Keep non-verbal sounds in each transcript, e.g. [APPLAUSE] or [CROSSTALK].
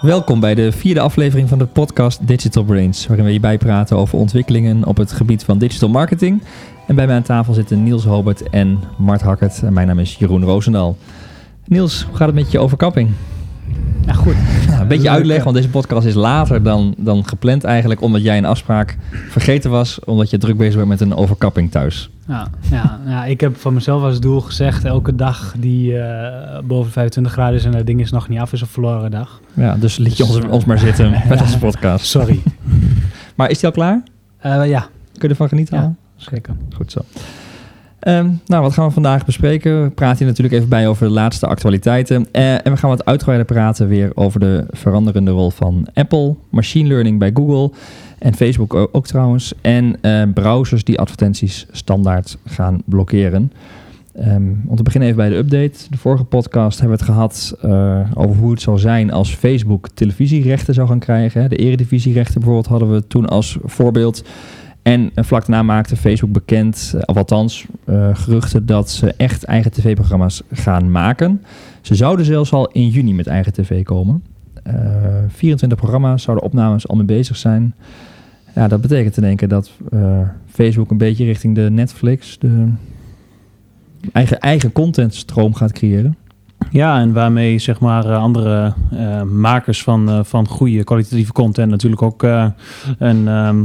Welkom bij de vierde aflevering van de podcast Digital Brains, waarin we je bijpraten over ontwikkelingen op het gebied van digital marketing. En bij mij aan tafel zitten Niels Hobert en Mart Hakkert. En mijn naam is Jeroen Roosendaal. Niels, hoe gaat het met je overkapping? Ja, goed. Een beetje uitleg, want deze podcast is later dan, dan gepland eigenlijk, omdat jij een afspraak vergeten was, omdat je druk bezig bent met een overkapping thuis. Ja, ja, ja, ik heb van mezelf als doel gezegd, elke dag die eh, boven 25 graden is en dat ding is nog niet af, is een verloren dag. Ja, dus liet je ons, ons maar zitten [LAUGHS] met Ja. onze podcast. Sorry. Maar is die al klaar? Eh, ja, Kun je ervan genieten? Ja. al? zeker. Goed zo. Ehm, nou, wat gaan we vandaag bespreken? We praten hier natuurlijk even bij over de laatste actualiteiten. Eh, en we gaan wat uitgebreider praten weer over de veranderende rol van Apple, machine learning bij Google en Facebook ook, trouwens. En eh, browsers die advertenties standaard gaan blokkeren. Ehm, om te beginnen even bij de update. De vorige podcast hebben we het gehad eh, over hoe het zou zijn als Facebook televisierechten zou gaan krijgen. De eredivisierechten bijvoorbeeld hadden we toen als voorbeeld. En eh, vlak daarna maakte Facebook bekend, eh, althans eh, geruchten, dat ze echt eigen tv-programma's gaan maken. Ze zouden zelfs al in juni met eigen tv komen. Eh 24 programma's zouden opnames al mee bezig zijn. Ja, dat betekent te denken dat Facebook een beetje richting de Netflix, de eigen, eigen contentstroom gaat creëren. Ja, en waarmee zeg maar andere makers van, van goede kwalitatieve content natuurlijk ook een, ehm,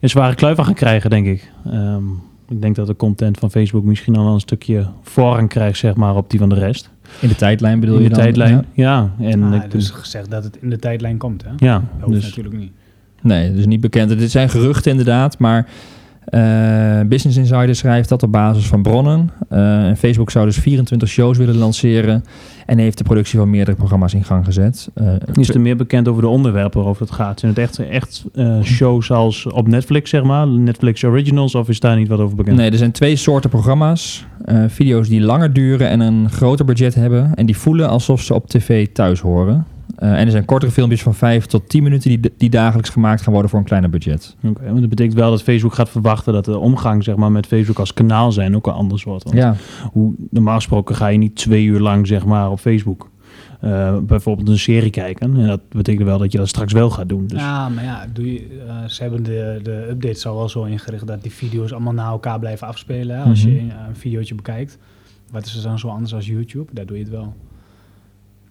een zware kluif aan gaan krijgen, denk ik. Ehm, ik denk dat de content van Facebook misschien al wel een stukje voorrang krijgt, zeg maar, op die van de rest. In de tijdlijn bedoel In je de dan? tijdlijn, ja. En Ah, ik- dus gezegd dat het in de tijdlijn komt, hè? ja, Dat hoeft dus natuurlijk niet. Nee, dus niet bekend. Dit zijn geruchten inderdaad, maar eh, Business Insider schrijft dat op basis van bronnen. Eh, Facebook zou dus 24 shows willen lanceren en heeft de productie van meerdere programma's in gang gezet. Eh, is er meer bekend over de onderwerpen waarover het gaat? Zijn het echt, echt shows als op Netflix, zeg maar? Netflix Originals, of is daar niet wat over bekend? Nee, er zijn twee soorten programma's. Video's die langer duren en een groter budget hebben. En die voelen alsof ze op tv thuis horen. Eh, en er zijn kortere filmpjes van 5 tot 10 minuten die, die dagelijks gemaakt gaan worden voor een kleiner budget. Oké, want dat betekent wel dat Facebook gaat verwachten dat de omgang zeg maar, met Facebook als kanaal zijn ook wel anders wordt. Want Ja, hoe, normaal gesproken ga je niet twee uur lang zeg maar, op Facebook eh, bijvoorbeeld een serie kijken. En dat betekent wel dat je dat straks wel gaat doen. Dus, Ja, maar ja, doe je, eh, ze hebben de, de updates al wel zo ingericht dat die video's allemaal na elkaar blijven afspelen. Hè? Als je Mhm. een, een videootje bekijkt. Wat is er dan zo anders als YouTube? Daar doe je het wel.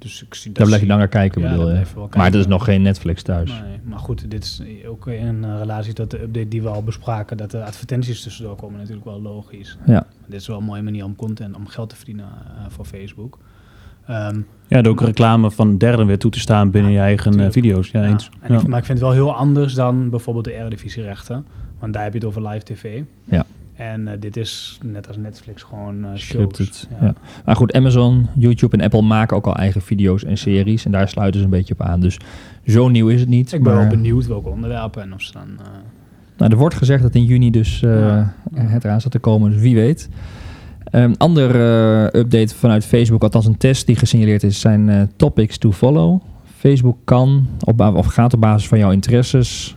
Dus ik zie daar blijf je langer kijken Ja, bedoel je. Maar dat is kijken. nog geen Netflix thuis. Nee, maar goed, dit is ook in eh, relatie tot de update die we al bespraken, dat de advertenties tussendoor komen natuurlijk wel logisch. Ja. Dit is wel een mooie manier om content, om geld te verdienen eh, voor Facebook. Ehm, ja, er ook reclame van derden weer toe te staan binnen je eigen eh, tuurlijk. video's. Ja, ja, eens. en Ja. ik- maar ik vind het wel heel anders dan bijvoorbeeld de Eredivisie-rechten, want daar heb je het over live tv. Ja. En eh, dit is net als Netflix gewoon shows. Scripted, ja. Maar goed, Amazon, YouTube en Apple maken ook al eigen video's en series. En daar sluiten ze een beetje op aan. Dus zo nieuw is het niet. Ik ben maar, wel benieuwd welke onderwerpen en of ze dan... eh, Nou, er wordt gezegd dat in juni dus Ja. het eraan staat te komen. Dus wie weet. Een ander update vanuit Facebook, althans een test die gesignaleerd is, zijn topics to follow. Facebook kan op, of gaat op basis van jouw interesses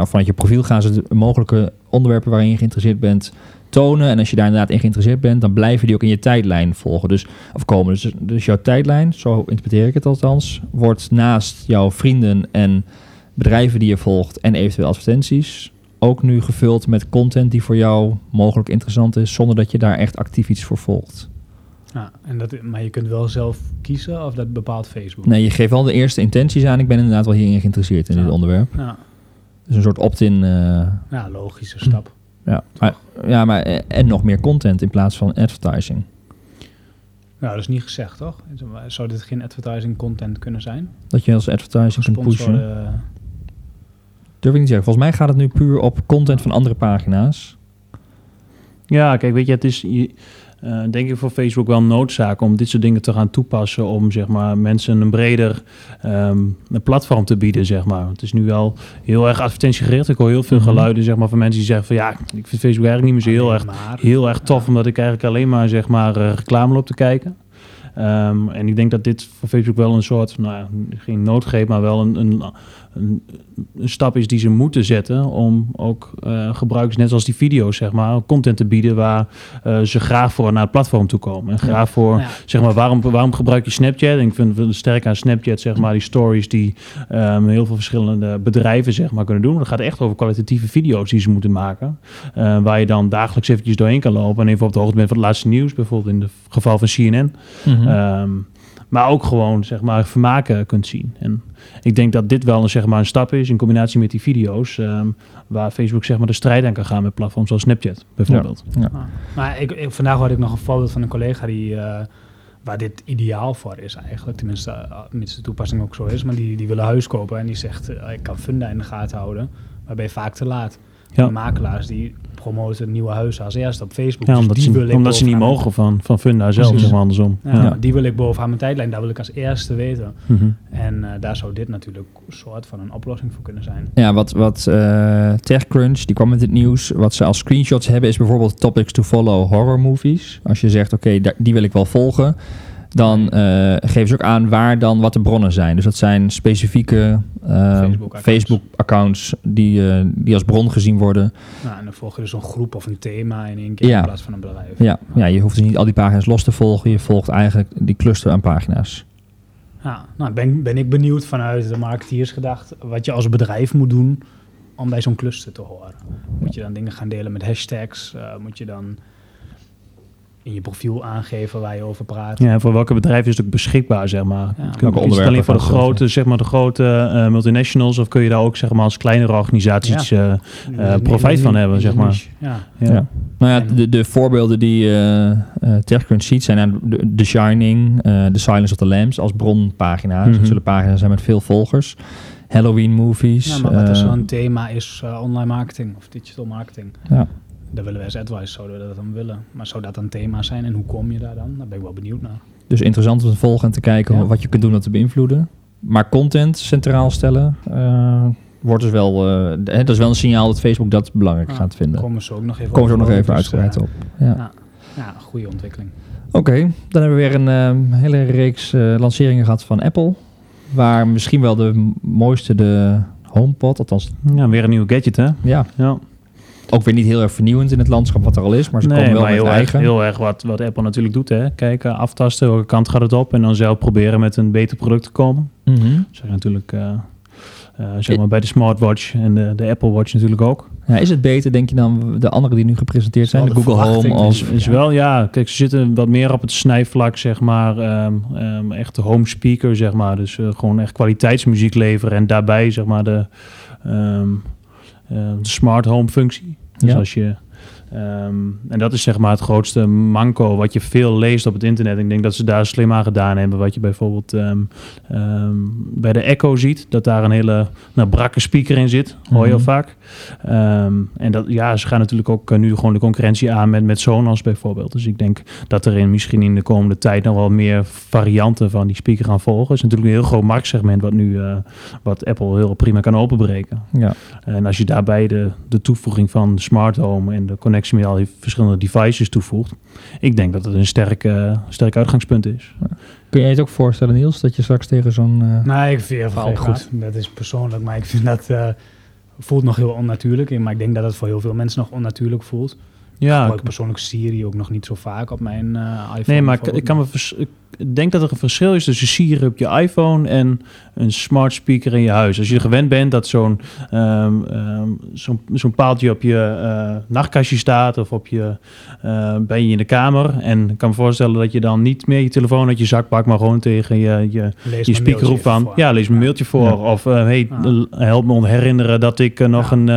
of vanuit je profiel gaan ze de mogelijke onderwerpen waarin je geïnteresseerd bent tonen. En als je daar inderdaad in geïnteresseerd bent, dan blijven die ook in je tijdlijn volgen. Dus, of komen. Dus, dus jouw tijdlijn, zo interpreteer ik het althans, wordt naast jouw vrienden en bedrijven die je volgt en eventueel advertenties ook nu gevuld met content die voor jou mogelijk interessant is, zonder dat je daar echt actief iets voor volgt. ja, en dat, maar je kunt wel zelf kiezen of dat bepaalt Facebook. Nee, je geeft wel de eerste intenties aan. Ik ben inderdaad wel hierin geïnteresseerd in Ja. dit onderwerp. Ja, Dus een soort opt-in. eh, ja logische stap. ja. Maar, ja, maar eh, en nog meer content in plaats van advertising. Nou, dat is niet gezegd, toch? Zou dit geen advertising content kunnen zijn? Dat je als advertising kunt pushen. Eh, Durf ik niet zeggen. Volgens mij gaat het nu puur op content van andere pagina's. Ja, kijk, weet je, het is je- eh, denk ik voor Facebook wel noodzaak om dit soort dingen te gaan toepassen om zeg maar mensen een breder ehm, een platform te bieden, zeg maar. Het is nu wel heel erg advertentiegericht. Ik hoor heel veel Mhm. geluiden zeg maar van mensen die zeggen van ja, ik vind Facebook eigenlijk niet meer zo heel erg heel erg tof, omdat ik eigenlijk alleen maar zeg maar eh, reclame loop te kijken. Ehm, en ik denk dat dit voor Facebook wel een soort, nou ja, geen noodgreep, maar wel een, een een, een stap is die ze moeten zetten om ook eh, gebruikers, net zoals die video's, zeg maar, content te bieden waar eh, ze graag voor naar het platform toe komen. En graag voor, Ja. zeg maar, waarom, waarom gebruik je Snapchat? En ik vind het sterk aan Snapchat, zeg maar, die stories die ehm, heel veel verschillende bedrijven, zeg maar, kunnen doen. Het gaat echt over kwalitatieve video's die ze moeten maken, eh, waar je dan dagelijks eventjes doorheen kan lopen en even op de hoogte bent van het laatste nieuws, bijvoorbeeld in het geval van CNN. Mhm. Ehm, maar ook gewoon, zeg maar, vermaken kunt zien. En ik denk dat dit wel een, zeg maar, een stap is in combinatie met die video's, ehm, waar Facebook zeg maar, de strijd aan kan gaan met platforms zoals Snapchat, bijvoorbeeld. Ah. Maar ik, ik- vandaag hoorde ik nog een voorbeeld van een collega die, eh, waar dit ideaal voor is eigenlijk. Tenminste, uh, mits de toepassing ook zo is. Maar die, die willen huis kopen en die zegt, eh, ik kan Funda in de gaten houden. Maar ben je vaak te laat. Ja. De makelaars die promoten nieuwe huizen als eerste op Facebook. Ja, Dus omdat, die wil ze, ik omdat ze niet mogen van, van Funda zelf, zeg maar andersom. Ja. Ja, Die wil ik bovenaan mijn tijdlijn. Daar wil ik als eerste weten. Mhm. En eh, daar zou dit natuurlijk een soort van een oplossing voor kunnen zijn. Ja, wat, wat eh, TechCrunch, die kwam met het nieuws. Wat ze als screenshots hebben is bijvoorbeeld topics to follow horror movies. Als je zegt, oké, die wil ik wel volgen. Dan eh, geven ze ook aan waar dan wat de bronnen zijn. Dus dat zijn specifieke eh, Facebook-accounts. Die, eh, die als bron gezien worden. Nou, en dan volg je dus een groep of een thema in één keer Ja. in plaats van een bedrijf. Ja, ja, je hoeft dus niet al die pagina's los te volgen. Je volgt eigenlijk die cluster aan pagina's. Ja, nou ben, ben ik benieuwd vanuit de marketeers gedacht wat je als bedrijf moet doen om bij zo'n cluster te horen. Moet je dan dingen gaan delen met hashtags? Moet je dan in je profiel aangeven waar je over praat? Ja, en voor welke bedrijven is het ook beschikbaar, zeg maar? Ja. Kun- Welke is het alleen voor de grote, zeg maar, de grote eh, multinationals, of kun je daar ook, zeg maar, als kleinere organisaties... eh, profijt van hebben, zeg maar. Ja. ja. Ja. Nou ja, de, de voorbeelden die eh eh TechCrunch ziet zijn aan de, The Shining, eh The Silence of the Lambs als bronpagina's. Mhm. Dat zullen pagina's zijn met veel volgers. Halloween movies. Ja, maar wat eh, zo'n thema is online marketing of digital marketing. ja. Daar willen wij als advice, zouden we dat dan willen. Maar zou dat een thema zijn en hoe kom je daar dan? Daar ben ik wel benieuwd naar. Dus interessant om te volgen en te kijken Ja. wat je kunt doen om te beïnvloeden. Maar content centraal stellen eh, wordt dus wel, eh, dat is wel een signaal dat Facebook dat belangrijk Ja, gaat vinden. Komen ze ook nog even Komen we ook nog even dus, uitgebreid eh, op. Ja. Ja, ja goede ontwikkeling. Oké, dan hebben we weer een eh, hele reeks eh, lanceringen gehad van Apple. Waar misschien wel de mooiste de HomePod, althans Ja, weer een nieuw gadget, hè? ja, Ja. Ook weer niet heel erg vernieuwend in het landschap wat er al is. Maar ze nee, komen wel maar met heel een erg, eigen. heel erg wat, wat Apple natuurlijk doet, hè? Kijken, aftasten, welke kant gaat het op en dan zelf proberen met een beter product te komen. Mhm. Zeg natuurlijk, eh, eh, zeg maar bij de smartwatch en de, de Apple Watch natuurlijk ook. Ja, is het beter, denk je, dan de andere die nu gepresenteerd zijn? De Google Home als... Is, is Ja. wel, ja, kijk, ze zitten wat meer op het snijvlak, zeg maar, ehm, ehm, echt de home speaker, zeg maar. Dus eh, gewoon echt kwaliteitsmuziek leveren en daarbij, zeg maar, de, ehm, eh, de smart home functie. Dus Ja. als je, ehm, en dat is zeg maar het grootste manco wat je veel leest op het internet. Ik denk dat ze daar slim aan gedaan hebben. Wat je bijvoorbeeld ehm, ehm, bij de Echo ziet, dat daar een hele nou, brakke speaker in zit. Hoor je Mhm. al vaak. Ehm, en dat, ja, ze gaan natuurlijk ook eh, nu gewoon de concurrentie aan met, met Sonos bijvoorbeeld. Dus ik denk dat er in, misschien in de komende tijd nog wel meer varianten van die speaker gaan volgen. Het is natuurlijk een heel groot marktsegment wat nu eh, wat Apple heel prima kan openbreken. Ja. En als je daarbij de, de toevoeging van smart home en de connectie met al die verschillende devices toevoegt, ik denk dat het een sterk, eh, sterk uitgangspunt is. Kun je je het ook voorstellen, Niels, dat je straks tegen zo'n... eh, Nee, ik vind het goed. Dat is persoonlijk, maar ik vind dat eh, voelt nog heel onnatuurlijk. Maar ik denk dat het voor heel veel mensen nog onnatuurlijk voelt. ik Ja, gebruik persoonlijk Siri ook nog niet zo vaak op mijn iPhone. nee, maar ik, ik, kan me ik denk dat er een verschil is tussen Siri op je iPhone en een smart speaker in je huis. Als je gewend bent dat zo'n ehm, ehm, zo'n zo'n paaltje op je eh, nachtkastje staat of op je, eh, ben je in de kamer. En ik kan me voorstellen dat je dan niet meer je telefoon uit je zak pakt, maar gewoon tegen je, je, Lees je mijn speaker roept van, voor. ja, lees me een mailtje voor. Ja. Of, eh, hey, l- help me herinneren dat ik nog Ja. een,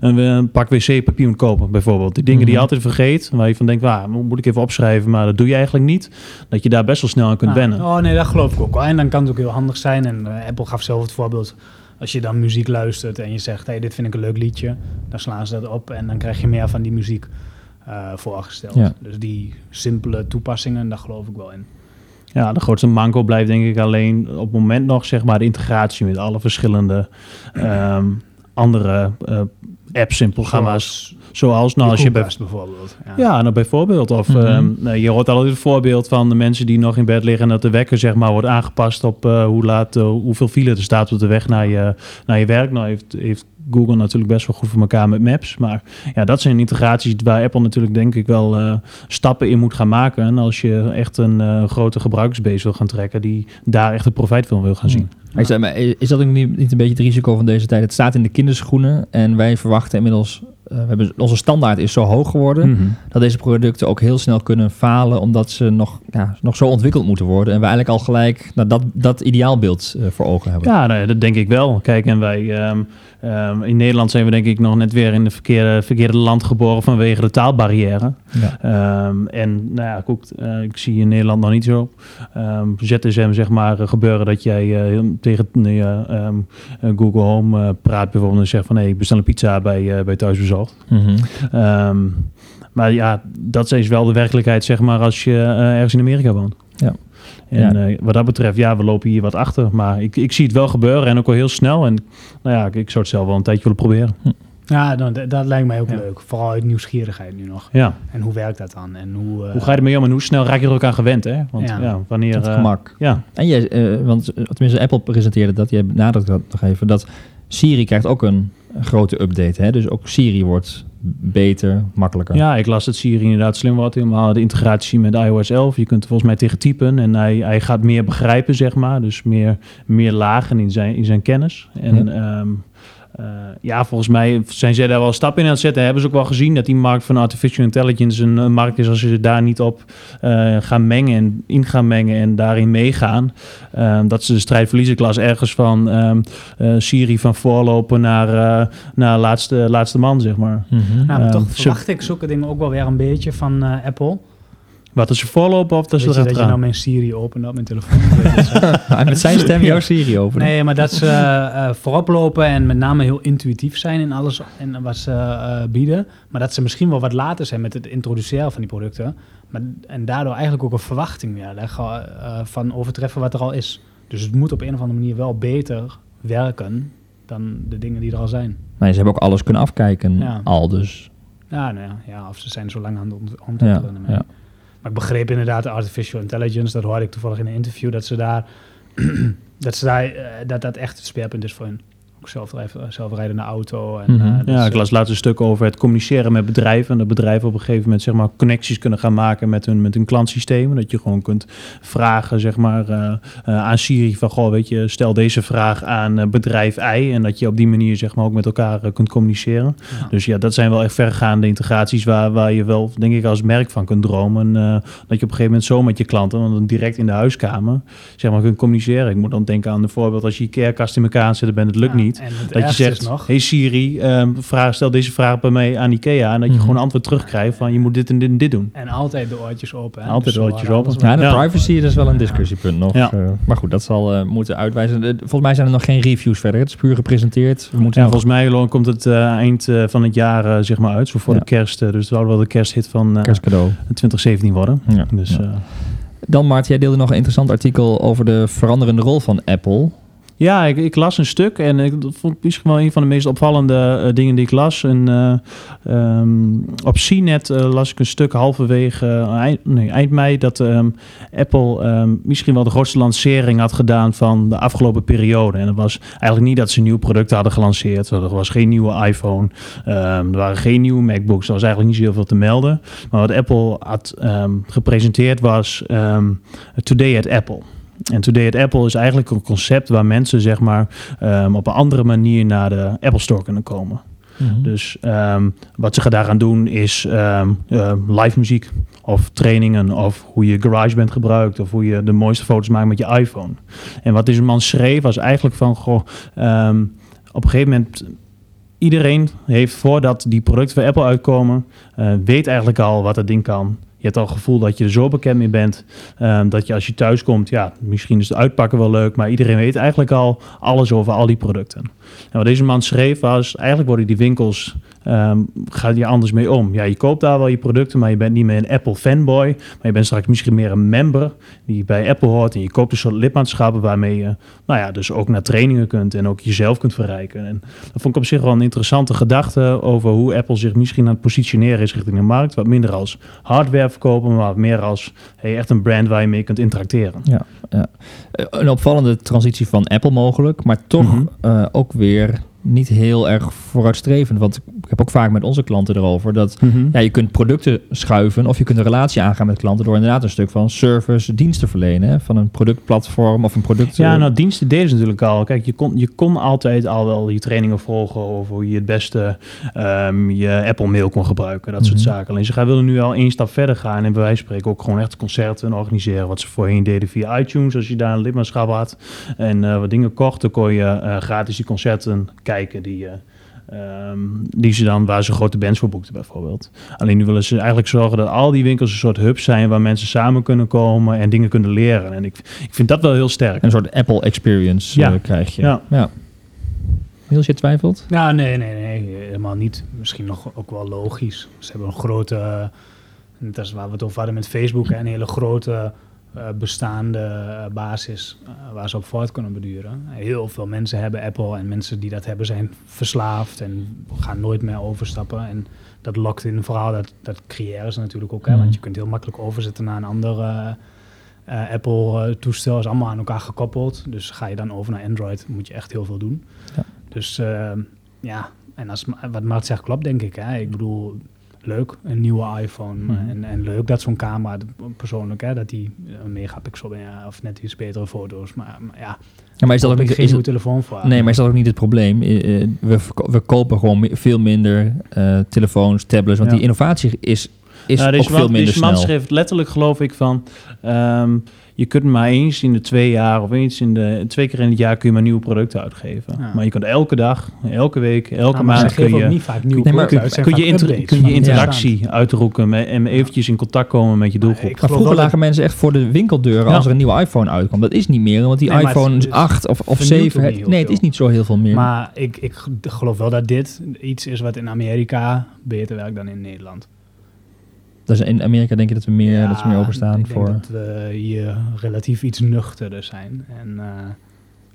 een, een pak wc-papier moet kopen, bijvoorbeeld. Die dingen die je Mhm. altijd vergeet, waar je van denkt, waar, moet ik even opschrijven, maar dat doe je eigenlijk niet. Dat je daar best wel snel aan kunt Ah, wennen. Oh nee, dat geloof ik ook wel. En dan kan het ook heel handig zijn. En eh, Apple gaf zelf het voorbeeld. Als je dan muziek luistert en je zegt, hey, dit vind ik een leuk liedje. Dan slaan ze dat op en dan krijg je meer van die muziek eh, voorgesteld. Ja. Dus die simpele toepassingen, daar geloof ik wel in. Ja, de grootste manco blijft denk ik alleen op het moment nog zeg maar de integratie met alle verschillende ehm, andere eh, app-programma's. Zoals, nou, als je bij, bijvoorbeeld. Ja, ja, nou bijvoorbeeld. Of Mhm. ehm, nou, je hoort altijd het voorbeeld van de mensen die nog in bed liggen en dat de wekker zeg maar wordt aangepast op eh, hoe laat, eh, hoeveel file er staat op de weg naar je, naar je werk. Nou heeft, heeft Google natuurlijk best wel goed voor elkaar met Maps. Maar ja, dat zijn integraties waar Apple natuurlijk denk ik wel eh, stappen in moet gaan maken. En als je echt een grote gebruikersbase wil gaan trekken die daar echt een profijt van wil gaan zien. Zei, maar is dat ook niet, niet een beetje het risico van deze tijd? Het staat in de kinderschoenen en wij verwachten inmiddels... eh, we hebben, onze standaard is zo hoog geworden... Mhm. dat deze producten ook heel snel kunnen falen... omdat ze nog, ja, nog zo ontwikkeld moeten worden... en we eigenlijk al gelijk nou, dat, dat ideaalbeeld eh, voor ogen hebben. Ja, nee, dat denk ik wel. Kijk, en wij ehm, ehm, in Nederland zijn we denk ik nog net weer in het verkeerde, verkeerde land geboren vanwege de taalbarrière. Ja. Ehm, en nou ja, goed, eh, ik zie in Nederland nog niet zo. Ehm ZSM zeg maar eh, gebeuren dat jij eh, tegen Google Home praat bijvoorbeeld en zegt van ik bestel een pizza bij, bij Thuisbezorgd. Mhm. Maar ja, dat is wel de werkelijkheid zeg maar als je ergens in Amerika woont. Ja. En Ja. eh, wat dat betreft, ja, we lopen hier wat achter. Maar ik, ik zie het wel gebeuren en ook wel heel snel. En nou ja, ik, ik zou het zelf wel een tijdje willen proberen. Ja, dan, dat, lijkt mij ook Ja. leuk. Vooral uit nieuwsgierigheid nu nog. Ja. En hoe werkt dat dan? En hoe, eh, Hoe ga je ermee om en hoe snel raak je er ook aan gewend, hè? Want ja, Ja. wanneer... Het eh, gemak. ja, En jij, eh, want tenminste Apple presenteerde dat, jij benadrukt dat nog even, dat Siri krijgt ook een, een grote update. Hè? Dus ook Siri wordt beter, makkelijker. ja, ik las dat Siri inderdaad slim wordt. Helemaal de integratie met iOS 11. Je kunt er volgens mij tegen typen en hij, hij gaat meer begrijpen, zeg maar. Dus meer, meer lagen in zijn, in zijn kennis. En Ja. Ja. ja, volgens mij zijn zij daar wel stappen in aan het zetten. Hebben ze ook wel gezien dat die markt van artificial intelligence een, een markt is als ze daar niet op eh, gaan mengen en in gaan mengen en daarin meegaan. Ehm, dat ze de strijd verliezen. Ik las ergens van ehm, eh, Siri van voorlopen naar, eh, naar laatste, laatste man, zeg maar. Mhm. Ja, maar Ehm, toch verwacht ik zulke dingen ook wel weer een beetje van eh, Apple. Wat is ze voorlopen of dat ze dat je nou mijn Siri opent op mijn telefoon. [LAUGHS] En met zijn stem jouw Siri openen. nee, maar dat ze eh, voorop lopen en met name heel intuïtief zijn in alles en wat ze eh, bieden. Maar dat ze misschien wel wat later zijn met het introduceren van die producten. Maar, en daardoor eigenlijk ook een verwachting meer leggen eh, van overtreffen wat er al is. Dus het moet op een of andere manier wel beter werken dan de dingen die er al zijn. Nee, ze hebben ook alles kunnen afkijken Ja. al, dus Ja, nou ja, ja, of ze zijn zo lang aan het ont- ontwikkelen. ja. Maar ik begreep inderdaad de artificial intelligence, dat hoorde ik toevallig in een interview, dat ze daar, [CLEARS THROAT] dat, ze daar, eh, dat dat echt het speerpunt is voor hun. Ook zelfdrijf, eh, zelfrijdende auto. En, Mhm. eh, Ja, ze- ik las laatst een stuk over het communiceren met bedrijven. En dat bedrijven op een gegeven moment zeg maar, connecties kunnen gaan maken met hun, met hun klantsystemen. Dat je gewoon kunt vragen zeg maar, eh, eh, aan Siri van... Goh, weet je, stel deze vraag aan eh, bedrijf I. En dat je op die manier zeg maar, ook met elkaar eh, kunt communiceren. Ja. Dus ja, dat zijn wel echt vergaande integraties... waar, waar je wel, denk ik, als merk van kunt dromen. eh, dat je op een gegeven moment zo met je klanten... want dan direct in de huiskamer zeg maar, kunt communiceren. Ik moet dan denken aan een voorbeeld... als je je keerkast in elkaar zet en bent, het lukt Ja, niet... En Dat je zegt, is nog, hey Siri, ehm, vraag, stel deze vraag bij mij aan Ikea. En dat je Mhm. gewoon een antwoord terugkrijgt van je moet dit en dit en dit doen. en altijd de oortjes open. Hè? Altijd de zo oortjes open. Ja, de Ja. privacy dat is wel een discussiepunt nog. Ja. Eh, maar goed, dat zal eh, moeten uitwijzen. Volgens mij zijn er nog geen reviews verder. Het is puur gepresenteerd. We moeten Ja, nog- volgens mij komt het eh, eind eh, van het jaar zeg maar uit. Zo voor Ja. de kerst. dus het zou wel de kersthit van eh, kerstcadeau. 2017 worden. Ja. Dus Ja. eh, Dan Mart, jij deelde nog een interessant artikel over de veranderende rol van Apple. Ja, ik, ik las een stuk en ik vond misschien wel een van de meest opvallende eh, dingen die ik las. En, eh, ehm, op CNET eh, las ik een stuk halverwege eind, nee, mei dat ehm, Apple ehm, misschien wel de grootste lancering had gedaan van de afgelopen periode. En dat was eigenlijk niet dat ze nieuwe producten hadden gelanceerd. Er was geen nieuwe iPhone, er waren geen nieuwe MacBooks, er was eigenlijk niet zoveel te melden. Maar wat Apple had gepresenteerd was Today at Apple. En Today at Apple is eigenlijk een concept waar mensen zeg maar ehm, op een andere manier naar de Apple Store kunnen komen. Dus ehm, wat ze daar gaan doen is ehm, live muziek of trainingen of hoe je GarageBand gebruikt of hoe je de mooiste foto's maakt met je iPhone. En wat deze man schreef was eigenlijk van goh, op een gegeven moment iedereen heeft voordat die producten van Apple uitkomen, eh, weet eigenlijk al wat dat ding kan. Je hebt al het gevoel dat je er zo bekend mee bent. ehm, dat je als je thuis komt, ja, misschien is het uitpakken wel leuk. Maar iedereen weet eigenlijk al alles over al die producten. En wat deze man schreef was, eigenlijk worden die winkels, ehm gaat je anders mee om. Ja, je koopt daar wel je producten, maar je bent niet meer een Apple fanboy. Maar je bent straks misschien meer een member die bij Apple hoort. En je koopt een soort lidmaatschappen waarmee je, nou ja, dus ook naar trainingen kunt en ook jezelf kunt verrijken. En dat vond ik op zich wel een interessante gedachte over hoe Apple zich misschien aan het positioneren is richting de markt. Wat minder als hardware verkopen, maar wat meer als hey, echt een brand waar je mee kunt interacteren. Ja, ja. Een opvallende transitie van Apple mogelijk, maar toch Mhm. eh, ook weer niet heel erg vooruitstrevend. Want ik heb ook vaak met onze klanten erover dat ja, je kunt producten schuiven of je kunt een relatie aangaan met klanten door inderdaad een stuk van service, dienst te verlenen. Hè? Van een productplatform of een product. Ja, eh, nou, diensten deden ze natuurlijk al. Kijk, je kon, je kon altijd al wel je trainingen volgen over hoe je het beste ehm, je Apple Mail kon gebruiken. Dat soort Mhm. zaken. Alleen ze gaan, willen nu al één stap verder gaan en bij wijze van spreken ook gewoon echt concerten organiseren. Wat ze voorheen deden via iTunes, als je daar een lidmaatschap had. En eh, wat dingen kocht, dan kon je eh, gratis die concerten kijken die je... ehm, die ze dan, waar ze grote bands voor boekten bijvoorbeeld. Alleen nu willen ze eigenlijk zorgen dat al die winkels een soort hub zijn waar mensen samen kunnen komen en dingen kunnen leren. En ik, ik vind dat wel heel sterk. een soort Apple experience Ja. eh, krijg je. Ja. ja. Niels, je twijfelt? Ja, nee, nee, nee, helemaal niet. Misschien nog ook wel logisch. Ze hebben een grote, eh, net als waar we het over hadden met Facebook, een hele grote bestaande eh, basis eh, waar ze op voort kunnen beduren. Heel veel mensen hebben Apple en mensen die dat hebben zijn verslaafd en gaan nooit meer overstappen. En dat lokt in vooral, dat, dat creëren ze natuurlijk ook. Hè, Mhm. Want je kunt heel makkelijk overzetten naar een ander eh, eh, Apple-toestel. is allemaal aan elkaar gekoppeld. Dus ga je dan over naar Android, moet je echt heel veel doen. Ja. Dus eh, ja, en als, wat Mart zegt klopt, denk ik. Hè. Ik bedoel, leuk, een nieuwe iPhone. Mhm. En, en leuk dat zo'n camera, persoonlijk, hè, dat die een megapixel ja, of net iets betere foto's. Maar, maar ja, Ja, maar is dat ook niet... geen Is nieuwe het, telefoon voor. nee, maar is dat ook niet het probleem? Eh, eh, We, we kopen gewoon veel minder eh, telefoons, tablets, want Ja. die innovatie is, is Ja, ook veel minder deze man snel. schreef letterlijk, geloof ik, van... ehm, je kunt maar eens in de twee jaar of eens in de twee keer in het jaar kun je maar nieuwe producten uitgeven. Ja. Maar je kunt elke dag, elke week, elke Ja, maar ze maand kun geven je, ook niet vaak nieuwe Nee, maar producten kun, uit. kun je, inter- kun je interactie uitroepen met, en eventjes in contact komen met je doelgroep. ik Maar vroeger lagen mensen echt voor de winkeldeuren Ja. als er een nieuwe iPhone uitkwam. Dat is niet meer, want die Nee, maar het iPhone is- 8 of, of vernieuwt 7... ook het- niet heel nee, het is niet zo heel veel meer. Maar ik, ik geloof wel dat dit iets is wat in Amerika beter werkt dan in Nederland. Dus in Amerika denk je dat we meer, dat ze meer Ja, openstaan ik voor... denk dat we hier relatief iets nuchterder zijn. En, eh,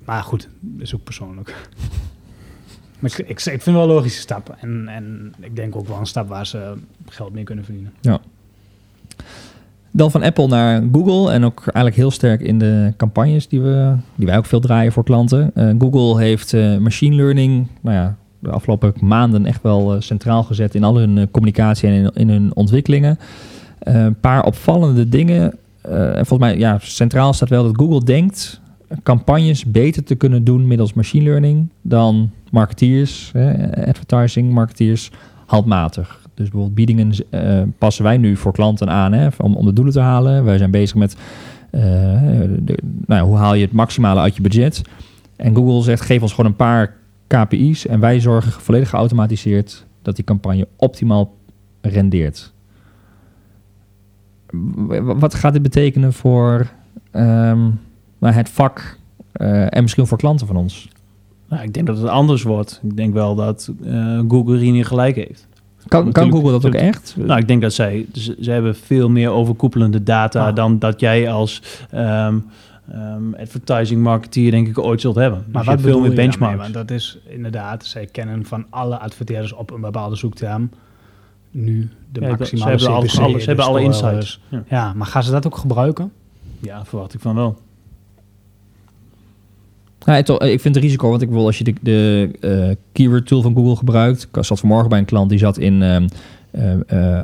maar goed, is ook persoonlijk. [LAUGHS] maar ik, ik, ik vind wel een logische stap. En, en ik denk ook wel een stap waar ze geld mee kunnen verdienen. Dan van Apple naar Google en ook eigenlijk heel sterk in de campagnes die, we, die wij ook veel draaien voor klanten. Eh, Google heeft eh, machine learning nou ja, de afgelopen maanden echt wel eh, centraal gezet in al hun eh, communicatie en in, hun ontwikkelingen. Eh, een paar opvallende dingen. En volgens mij, ja, centraal staat wel dat Google denkt campagnes beter te kunnen doen middels machine learning dan marketeers, advertising marketeers, handmatig. Dus bijvoorbeeld biedingen passen wij nu voor klanten aan hè, om, om de doelen te halen. Wij zijn bezig met nou hoe haal je het maximale uit je budget. En Google zegt geef ons gewoon een paar KPI's en wij zorgen volledig geautomatiseerd dat die campagne optimaal rendeert. Wat gaat dit betekenen voor ehm, nou, het vak eh, en misschien voor klanten van ons? Nou, ik denk dat het anders wordt. Ik denk wel dat eh, Google hier niet gelijk heeft. Kan, kan Google dat ook echt? Nou, ik denk dat zij, ze, ze hebben veel meer overkoepelende data Ah. dan dat jij als ehm, ehm, advertising marketeer denk ik ooit zult hebben. Dus Maar je wat veel bedoel meer benchmarks. Want dat is inderdaad, zij kennen van alle adverteerders op een bepaalde zoekterm nu de Ja, maximale ze hebben, al, CPC, alle, ze hebben alle dus insights. Ja. Ja, maar gaan ze dat ook gebruiken? ja, verwacht ik van wel. Nou, het- ik vind het risico, want ik wil als je de, de eh, keyword tool van Google gebruikt. Ik zat vanmorgen bij een klant die zat in ehm, eh, eh,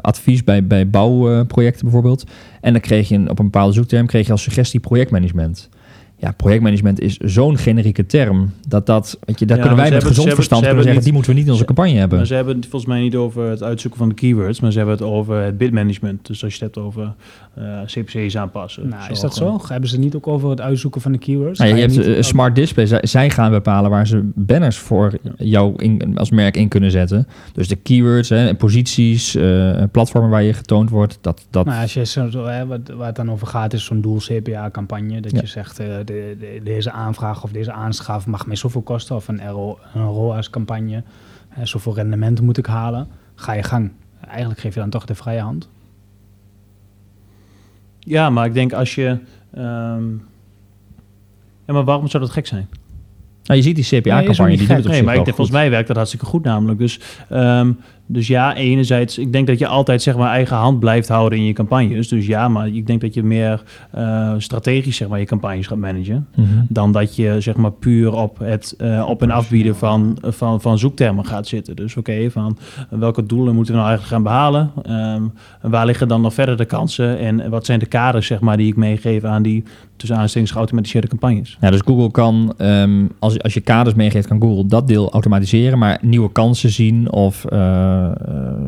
advies bij, bij bouwprojecten bijvoorbeeld. En dan kreeg je een- op een bepaalde zoekterm kreeg je als suggestie projectmanagement. ja, projectmanagement is zo'n generieke term. Dat dat, weet je, daar Ja, kunnen wij met hebben- gezond verstand hebben- kunnen zeggen, ze die moeten we niet in onze campagne hebben. Maar ze hebben het volgens mij niet over het uitzoeken van de keywords, maar ze hebben het over het bidmanagement. Dus als je het hebt over eh, CPC's aanpassen. Nou, is dat gewoon- zo? Hebben ze het niet ook over het uitzoeken van de keywords? Nou, je hebt niet- eh, smart display. Zij, zij gaan bepalen waar ze banners voor jou in, als merk in kunnen zetten. Dus de keywords, hè, en posities, eh, platformen waar je getoond wordt. Dat, dat, Nou, als je zo, hè, wat, waar het dan over gaat, is zo'n doel CPA-campagne. Dat Ja. je zegt, eh, de, de- deze aanvraag of deze aanschaf mag mij zoveel kosten. Of een, RO, een ROAS-campagne. Zoveel rendement moet ik halen. Ga je gang. Eigenlijk geef je dan toch de vrije hand. Ja, maar ik denk als je... ehm, Ja, maar waarom zou dat gek zijn? nou, je ziet die Nee, CPA-campagne, niet die doet het op Nee, maar ik volgens mij werkt dat hartstikke goed namelijk. Dus, ehm, dus ja, enerzijds, ik denk dat je altijd zeg maar eigen hand blijft houden in je campagnes. Dus ja, maar ik denk dat je meer eh, strategisch zeg maar je campagnes gaat managen. Mhm. Dan dat je zeg maar puur op het eh, op en afbieden van, van, van zoektermen gaat zitten. Dus oké, van welke doelen moeten we nou eigenlijk gaan behalen? En waar liggen dan nog verder de kansen? En wat zijn de kaders zeg maar die ik meegeef aan die tussen aanstekens geautomatiseerde campagnes? Ja, dus Google kan, ehm, als, als je kaders meegeeft, kan Google dat deel automatiseren, maar nieuwe kansen zien of eh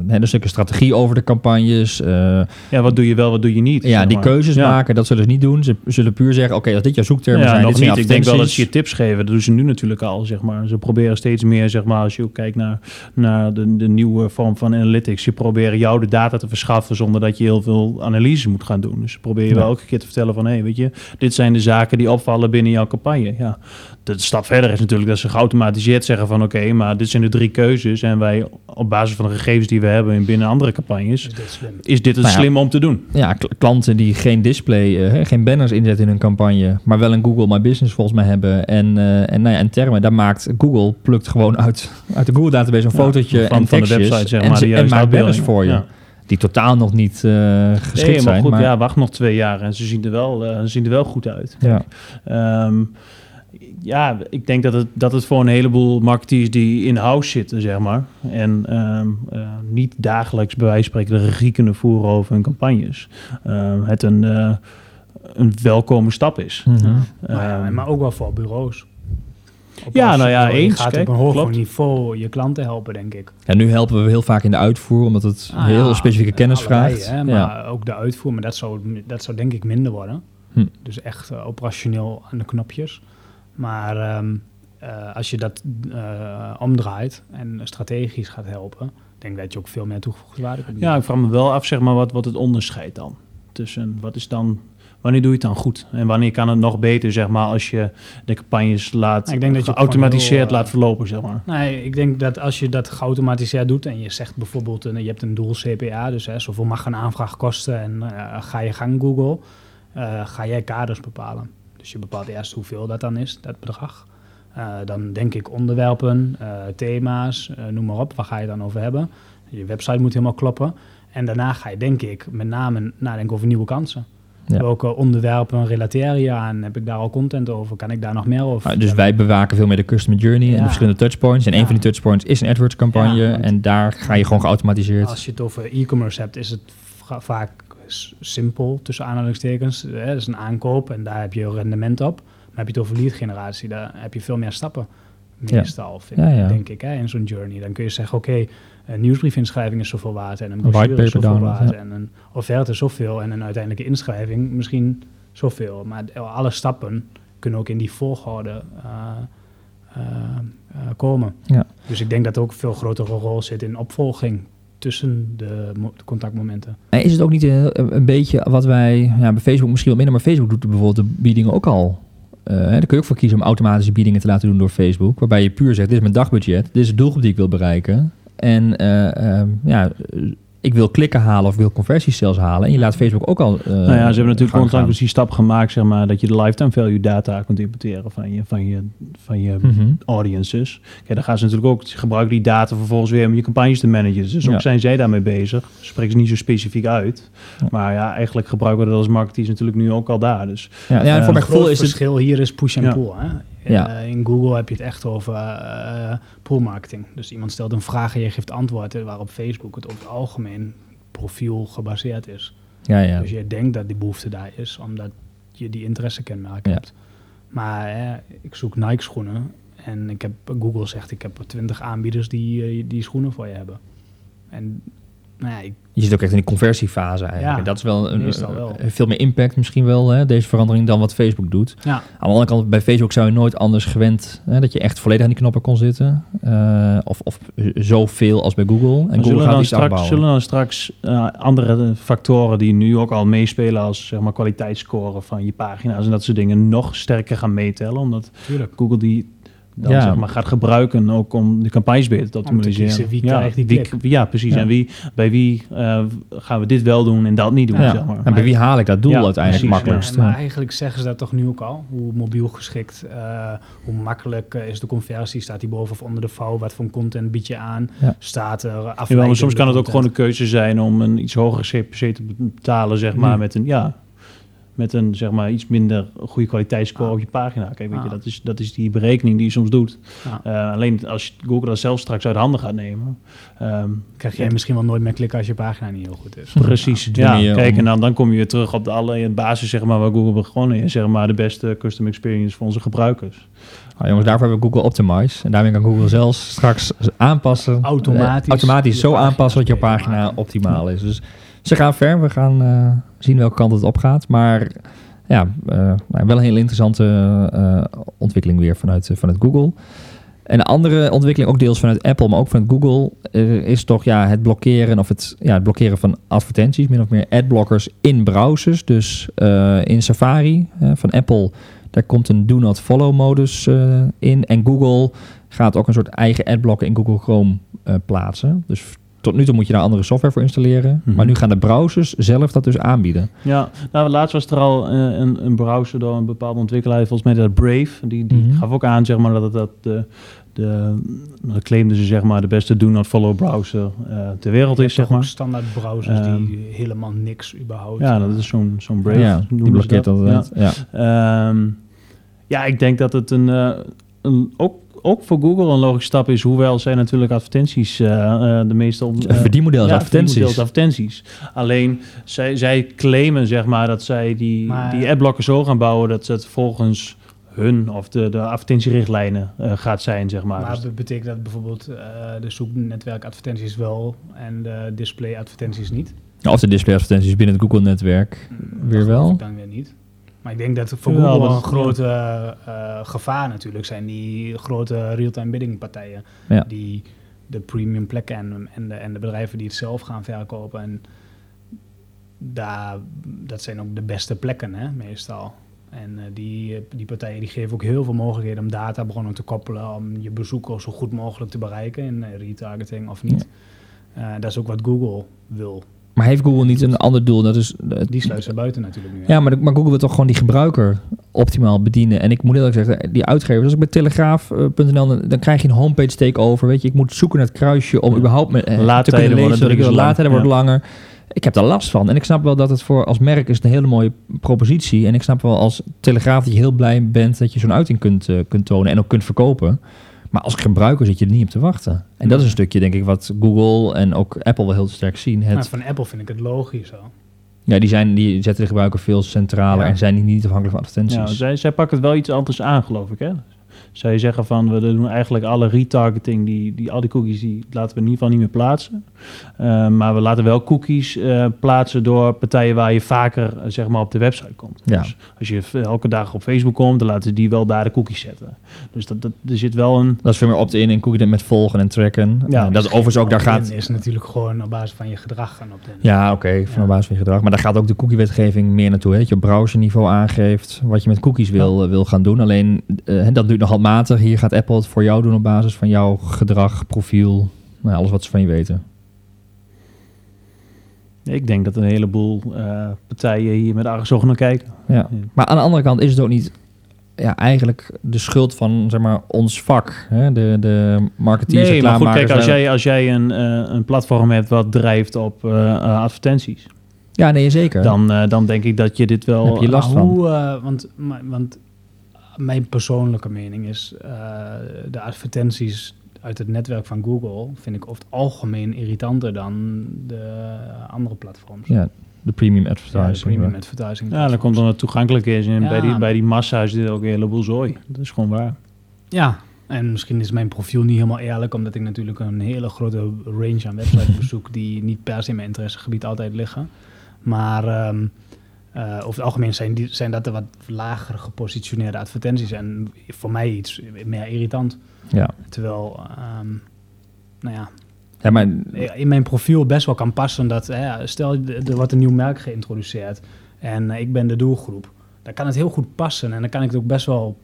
eh, een stukje strategie over de campagnes. eh, Ja, wat doe je wel, wat doe je niet? ja, die maar. keuzes Ja. maken, dat zullen ze niet doen. Ze zullen puur zeggen, oké, als dit jouw zoektermen Ja, zijn, dit zijn. Ik denk wel dat ze je tips geven. Dat doen ze nu natuurlijk al, zeg maar. Ze proberen steeds meer, zeg maar, als je ook kijkt naar, naar de, de nieuwe vorm van analytics. Je proberen jou de data te verschaffen zonder dat je heel veel analyse moet gaan doen. Dus ze proberen je Ja. wel elke keer te vertellen van, hé, hey, weet je, dit zijn de zaken die opvallen binnen jouw campagne. Ja, de stap verder is natuurlijk dat ze geautomatiseerd zeggen van, oké, maar dit zijn de drie keuzes en wij op basis van de gegevens die we hebben in binnen andere campagnes, dit is slim. is dit het Nou ja. slim om te doen. Ja, kl- klanten die geen display, eh, geen banners inzetten in hun campagne, maar wel een Google My Business volgens mij hebben en, eh, en, nou ja, en termen, daar maakt Google, plukt gewoon uit, uit de Google database een Ja, fotootje van- en van de tekstjes website, zeg en, maar, ze- de en maakt banners voor je. Ja. Die totaal nog niet eh, geschikt Nee, maar zijn. goed, maar, ja, wacht nog twee jaar en ze zien er wel, ze zien er wel goed uit. ja. Ehm, ja, ik denk dat het, dat het voor een heleboel marketeers die in-house zitten, zeg maar, en ehm, eh, niet dagelijks bij wijze van spreken de regie kunnen voeren over hun campagnes, ehm, het een, eh, een welkome stap is. Mhm. Maar, ja, Ehm, maar ook wel voor bureaus. Op Ja, nou ja, je eens, gaat kijk, op een hoger klopt. niveau je klanten helpen, denk ik. Ja, nu helpen we heel vaak in de uitvoer, omdat het Ah, heel ja, specifieke kennis allebei, vraagt. Hè, maar ja. ook de uitvoer, maar dat zou, dat zou denk ik minder worden. Hm. Dus echt eh, operationeel aan de knopjes. Maar ehm, eh, als je dat eh, omdraait en strategisch gaat helpen, denk ik dat je ook veel meer toegevoegde waarde kunt ja, ik vraag me wel af, zeg maar, wat, wat het onderscheid dan tussen wat is dan. Wanneer doe je het dan goed? En wanneer kan het nog beter, zeg maar, als je de campagnes laat Ik denk dat je geautomatiseerd laat eh, verlopen, zeg maar. Nee, ik denk dat als je dat geautomatiseerd doet en je zegt bijvoorbeeld, je hebt een doel CPA, dus hè, zoveel mag een aanvraag kosten en ga je gang Google, ga jij kaders bepalen. Dus je bepaalt eerst hoeveel dat dan is, dat bedrag. Eh, dan denk ik onderwerpen, eh, thema's, eh, noem maar op, waar ga je dan over hebben. Je website moet helemaal kloppen. En daarna ga je denk ik met name nadenken over nieuwe kansen. Ja. Welke onderwerpen relateer je aan? Heb ik daar al content over? Kan ik daar nog meer over? Ah, dus wij bewaken veel meer de customer journey en de verschillende touchpoints. En Ja. een van die touchpoints is een AdWords campagne. En daar ga je gewoon geautomatiseerd. Als je het over e-commerce hebt, is het va- vaak simpel, tussen aanhalingstekens. Hè, dat is een aankoop en daar heb je rendement op. Maar heb je het over lead generatie, daar heb je veel meer stappen. Meestal, Ja, ja. denk ik, hè, in zo'n journey. Dan kun je zeggen, oké, een nieuwsbriefinschrijving is zoveel waard en een brochure is zoveel download, waard en een offerte zoveel en een uiteindelijke inschrijving misschien zoveel. Maar alle stappen kunnen ook in die volgorde eh, eh, eh, komen. Ja. Dus ik denk dat er ook een veel grotere rol zit in opvolging tussen de, mo- de contactmomenten. En is het ook niet een, een beetje wat wij, ja, bij Facebook misschien wel minder, maar Facebook doet bijvoorbeeld de biedingen ook al. Eh, hè, daar kun je ook voor kiezen om automatische biedingen te laten doen door Facebook. Waarbij je puur zegt, dit is mijn dagbudget, dit is de doelgroep die ik wil bereiken. En eh, ehm, ja, eh, ik wil klikken halen of ik wil conversies zelfs halen. En je laat Facebook ook al. eh, nou ja, ze hebben natuurlijk onlangs gaan. die stap gemaakt, zeg maar, dat je de lifetime value data kunt importeren van je, van je, van je Mhm. audiences. Kijk, dan gaan ze natuurlijk ook gebruiken die data vervolgens weer om je campagnes te managen. Dus ook Ja. zijn zij daarmee bezig. Spreken ze niet zo specifiek uit. Ja. Maar ja, eigenlijk gebruiken we dat als marketeers natuurlijk nu ook al daar. Dus Ja, ja, en Eh, voor mijn Het groot gevoel is het. verschil hier is push en Ja. pull. Hè? Ja. Eh, in Google heb je het echt over eh pull marketing. Dus iemand stelt een vraag en je geeft antwoorden, waar op Facebook het over het algemeen profiel gebaseerd is. Ja, ja. Dus je denkt dat die behoefte daar is, omdat je die interessekenmerken Ja. hebt. Maar ik zoek Nike schoenen en ik heb, Google zegt ik heb 20 aanbieders die eh, die schoenen voor je hebben. En nou ja, ik, Je zit ook echt in die conversiefase eigenlijk. Ja, En dat is wel, een, wel. een- veel meer impact misschien wel, hè, deze verandering, dan wat Facebook doet. ja, Aan de andere kant, bij Facebook zou je nooit anders gewend hè, dat je echt volledig aan die knoppen kon zitten. Eh, of, of zoveel als bij Google. En Maar Google zullen, gaat dan iets straks, afbouwen. zullen dan straks eh, andere factoren die nu ook al meespelen als zeg maar, kwaliteitsscoren van je pagina's en dat soort dingen nog sterker gaan meetellen? Omdat tuurlijk. Google die dan Ja. zeg maar, gaat gebruiken ook om de campagnes beter te optimaliseren. wie ja, krijgt die wie- klik. Ja, precies. Ja. En wie, bij wie eh, gaan we dit wel doen en dat niet doen, Ja. zeg maar. En bij wie haal ik dat doel Ja, uiteindelijk precies, makkelijkst? Maar, Ja. maar eigenlijk zeggen ze dat toch nu ook al? Hoe mobiel geschikt, eh, hoe makkelijk eh, is de conversie? Staat die boven of onder de vouw? Wat voor content bied je aan? Ja. Staat er afleidende Jawel, maar soms kan het ook gewoon een keuze zijn om een iets hogere CPC te betalen, zeg maar, Hmm. met een, ja, met een, zeg maar, iets minder goede kwaliteitsscore Ah. op je pagina. Kijk, weet je, Ah. dat is, dat is die berekening die je soms doet. Ja. Eh, alleen als je Google dat zelf straks uit handen gaat nemen. ehm, Krijg jij misschien wel nooit meer klikken als je pagina niet heel goed is. Precies, ja. Kijk, en dan, dan kom je weer terug op de alle basis, zeg maar, waar Google begonnen is. Zeg maar, de beste custom experience voor onze gebruikers. Nou, jongens, daarvoor hebben we Google Optimize. En daarmee kan Google zelfs straks aanpassen. Automatisch eh, automatisch zo aanpassen dat je pagina optimaal is. Dus ze gaan ver. We gaan eh, zien welke kant het op gaat. Maar ja, eh, nou, wel een hele interessante eh, ontwikkeling weer vanuit, vanuit Google. En een andere ontwikkeling, ook deels vanuit Apple, maar ook vanuit Google, is toch ja, het blokkeren of het, ja, het blokkeren van advertenties, min of meer adblockers in browsers. Dus in Safari van Apple, daar komt een do not follow modus in. En Google gaat ook een soort eigen adblocker in Google Chrome plaatsen. Dus tot nu toe moet je daar andere software voor installeren. Mhm. Maar nu gaan de browsers zelf dat dus aanbieden. Ja, nou, laatst was er al eh, een, een browser door een bepaalde ontwikkelaar, volgens mij dat Brave, die, die Mhm. gaf ook aan zeg maar, dat het dat de, de, dat claimden ze zeg maar de beste do not follow browser eh, ter wereld is, zeg maar. standaard browsers Ehm, die helemaal niks überhaupt... Ja, eh, dat is zo'n zo'n Brave. ja, die blokkeert dat. Ja. Ehm, ja, ik denk dat het een, eh, een ook, ook voor Google een logische stap is, hoewel zij natuurlijk advertenties eh, eh, de meeste om, Een verdienmodel ja, advertenties. advertenties. Alleen zij, zij claimen zeg maar dat zij die, Maar- die adblocker zo gaan bouwen dat het volgens hun of de, de advertentierichtlijnen eh, gaat zijn, zeg maar. Maar Dus- be- betekent dat bijvoorbeeld eh, de zoeknetwerkadvertenties wel en de displayadvertenties niet? Of de displayadvertenties binnen het Google-netwerk. Mm, Weer dat wel? dan weer niet. Maar ik denk dat voor Ja, Google een grote eh, gevaar natuurlijk zijn die grote real-time bidding partijen. Ja. Die de premium plekken en, en, de, en de bedrijven die het zelf gaan verkopen. En daar, dat zijn ook de beste plekken hè, meestal. En eh, die, die partijen die geven ook heel veel mogelijkheden om databronnen te koppelen, om je bezoeker zo goed mogelijk te bereiken in eh, retargeting of niet. Dat is ook wat Google wil. Maar heeft Google niet een ander doel? Dat is, het- Die sluit ze buiten natuurlijk nu. Ja, maar, Google wil toch gewoon die gebruiker optimaal bedienen. En ik moet eerlijk zeggen, die uitgevers, als ik bij telegraaf.nl, dan, dan krijg je een homepage takeover. Weet je, ik moet zoeken naar het kruisje om Ja. überhaupt met, eh, te kunnen worden lezen. drie De keer zo laadtijden lang. worden langer. Ik heb daar last van. En ik snap wel dat het voor als merk is een hele mooie propositie. En ik snap wel als telegraaf dat je heel blij bent dat je zo'n uiting kunt, eh, kunt tonen en ook kunt verkopen. Maar als gebruiker zit je er niet op te wachten. En dat is een stukje, denk ik, wat Google en ook Apple wel heel sterk zien. Het, Maar van Apple vind ik het logisch zo. ja, die, zijn, die zetten de gebruiker veel centraler Ja. en zijn niet afhankelijk van advertenties. Ja, zij, zij pakken het wel iets anders aan, geloof ik. Hè? Zij zeggen van, we doen eigenlijk alle retargeting, die, die, al die cookies, die laten we in ieder geval niet meer plaatsen. Eh, maar we laten wel cookies eh, plaatsen door partijen waar je vaker eh, zeg maar, op de website komt. Ja. Dus als je elke dag op Facebook komt, dan laten die wel daar de cookies zetten. Dus dat, dat, er zit wel een... Dat is veel meer opt-in en cookie met volgen en tracken. Ja, dat is overigens ook, daar gaat... is natuurlijk gewoon op basis van je gedrag gaan op de. Ja, oké, van Ja. op basis van je gedrag. Maar daar gaat ook de cookie-wetgeving meer naartoe. Hè? Dat je op browserniveau aangeeft wat je met cookies wil, wil gaan doen. Alleen, dat duurt nog handmatig. Hier gaat Apple het voor jou doen op basis van jouw gedrag, profiel, nou, alles wat ze van je weten. Ik denk dat een heleboel eh, partijen hier met argusogen naar kijken. Ja. Maar aan de andere kant is het ook niet ja, eigenlijk de schuld van zeg maar, ons vak. Hè? De, de marketeers, Nee, maar goed, kijk, als jij, als jij een, eh, een platform hebt wat drijft op eh, advertenties, Ja, nee, zeker. dan, dan denk ik dat je dit wel... Heb je last Maar van. hoe, want, maar- want mijn persoonlijke mening is, eh, de advertenties uit het netwerk van Google vind ik over het algemeen irritanter dan de andere platforms. Ja, De premium Ja, advertising. de premium advertising. Ja, dan komt dan het toegankelijk is. En Ja. bij, die, bij die massa is dit ook een heleboel zooi. Dat is gewoon waar. Ja, en misschien is mijn profiel niet helemaal eerlijk, omdat ik natuurlijk een hele grote range aan websites [LAUGHS] bezoek die niet per se in mijn interessegebied altijd liggen. Maar ehm, eh, over het algemeen zijn, die, zijn dat de wat lager gepositioneerde advertenties en voor mij iets meer irritant. Ja. Terwijl, ehm, nou ja, ja, maar in mijn profiel best wel kan passen dat, hè, stel er wordt een nieuw merk geïntroduceerd en eh, ik ben de doelgroep. Dan kan het heel goed passen en dan kan ik het ook best wel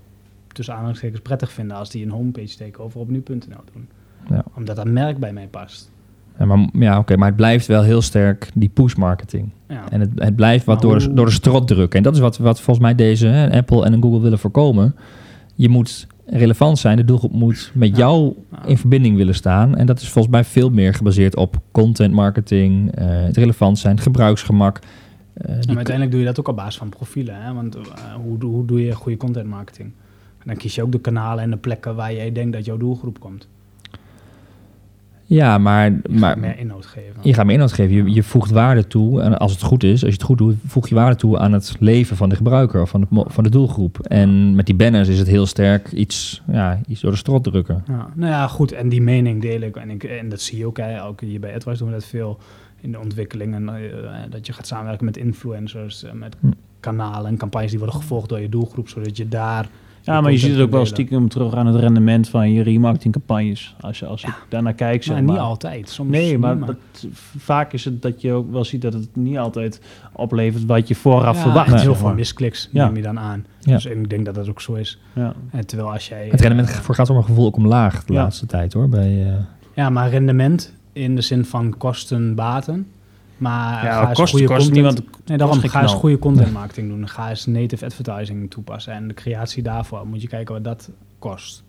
tussen aanhalingstekens prettig vinden als die een homepage takeover op nu.nl doen. Ja. Omdat dat merk bij mij past. Ja, maar, ja, oké, maar het blijft wel heel sterk die push marketing. Ja. En het, het blijft wat Maar door de, door de strot drukken. En dat is wat, wat volgens mij deze hè, Apple en Google willen voorkomen. Je moet relevant zijn. De doelgroep moet met Ja. jou Ja. in verbinding willen staan. En dat is volgens mij veel meer gebaseerd op content marketing, eh, het relevant zijn, gebruiksgemak. eh, die En uiteindelijk doe je dat ook op basis van profielen. Hè? Want eh, hoe, hoe doe je goede content marketing? En dan kies je ook de kanalen en de plekken waar jij denkt dat jouw doelgroep komt. Ja, maar, Je gaat maar meer inhoud geven. je gaat meer inhoud geven. Je, je voegt waarde toe. En als het goed is, als je het goed doet, voeg je waarde toe aan het leven van de gebruiker of van de, van de doelgroep. En met die banners is het heel sterk iets, ja, iets door de strot drukken. Ja, nou ja, goed. En die mening deel ik. En, ik, en dat zie je ook. Hè. Ook hier bij AdWise doen we dat veel in de ontwikkeling. En, eh, dat je gaat samenwerken met influencers, eh, met Hm. kanalen en campagnes die worden gevolgd door je doelgroep. Zodat je daar... Ja, maar je ziet het ook wel stiekem terug aan het rendement van je remarketingcampagnes. Als je, als ik daarnaar kijk, zeg Maar maar. niet altijd. Soms Nee, maar dat, vaak is het dat je ook wel ziet dat het niet altijd oplevert wat je vooraf Ja, verwacht. heel veel miskliks Ja. neem je dan aan. Ja. Dus ik denk dat dat ook zo is. Ja. En terwijl als jij... Het rendement eh, voor gaat voor mijn gevoel ook omlaag de Ja. laatste tijd hoor. Bij, eh, Ja, maar rendement in de zin van kosten, baten. Maar Ja, ga eens kost, goede kost content, niemand. Nee, daarom ga eens goede [LAUGHS] content marketing doen. Ga eens native advertising toepassen. En de creatie daarvoor moet je kijken wat dat kost.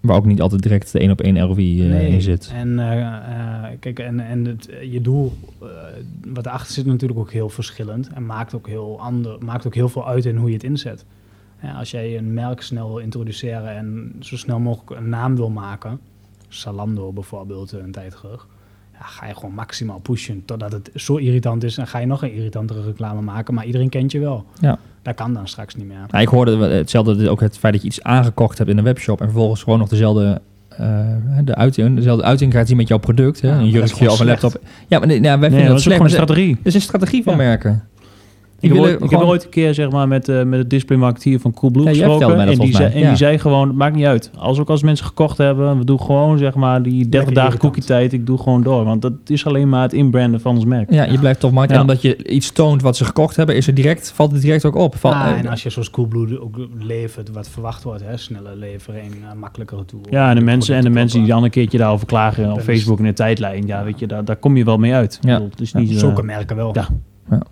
waar ook niet altijd direct de één op één ROI eh, in zit. En eh, eh, kijk, en, en het, je doel, eh, wat erachter zit, natuurlijk ook heel verschillend. En maakt ook heel, ander, maakt ook heel veel uit in hoe je het inzet. Ja, als jij een merk snel wil introduceren en zo snel mogelijk een naam wil maken, Salando bijvoorbeeld een tijd terug, ja, ga je gewoon maximaal pushen totdat het zo irritant is en ga je nog een irritantere reclame maken, maar iedereen kent je wel. Ja. Dat kan dan straks niet meer. Nou, ik hoorde hetzelfde, ook het feit dat je iets aangekocht hebt in een webshop en vervolgens gewoon nog dezelfde, eh, de uiting, dezelfde uiting krijgt zien met jouw product. Hè? Ja, een dat jurkje of een laptop. Ja, maar nee, nou, wij Nee, vinden dat dat is slecht. gewoon een strategie. Het is een strategie van Ja. merken. Ik heb, ooit, ik heb gewoon- ooit een keer zeg maar, met, eh, met het displaymarketeer van Coolblue Ja, gesproken. en die, zei, mij, en die zei gewoon, het maakt niet uit. Als ook als mensen gekocht hebben, we doen gewoon zeg maar, die 30 dagen cookie tijd. Ik doe gewoon door. Want dat is alleen maar het inbranden van ons merk. Ja, je blijft toch markt. En omdat je iets toont wat ze gekocht hebben, is er direct, valt het direct ook op. Eh, en als je zoals Coolblue ook levert wat verwacht wordt, hè, snelle levering, eh, makkelijkere tool. Ja, en de mensen, en de mensen die dan dan een keertje daarover klagen op Facebook in de tijdlijn. Ja, weet je, daar, daar kom je wel mee uit. Ja. Ik bedoel, Het is niet, Zulke merken wel. ja. ja,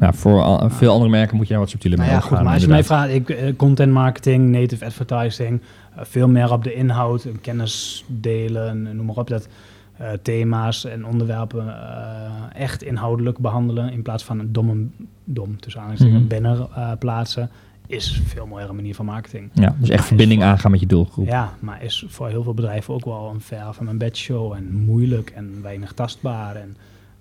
voor al- veel andere merken moet je daar wat subtieler Nou mee ja, goed, maar als je mij vraagt, ik, eh, content marketing, native advertising, eh, veel meer op de inhoud, kennis delen, eh, noem maar op, dat thema's en onderwerpen echt inhoudelijk behandelen in plaats van een domme, dom, tussen aanhalingstekens, Mhm. een banner plaatsen, is een veel mooiere manier van marketing. Ja, dus echt verbinding aangaan met je doelgroep. Ja, maar is voor heel veel bedrijven ook wel een ver van mijn bedshow en moeilijk en weinig tastbaar. En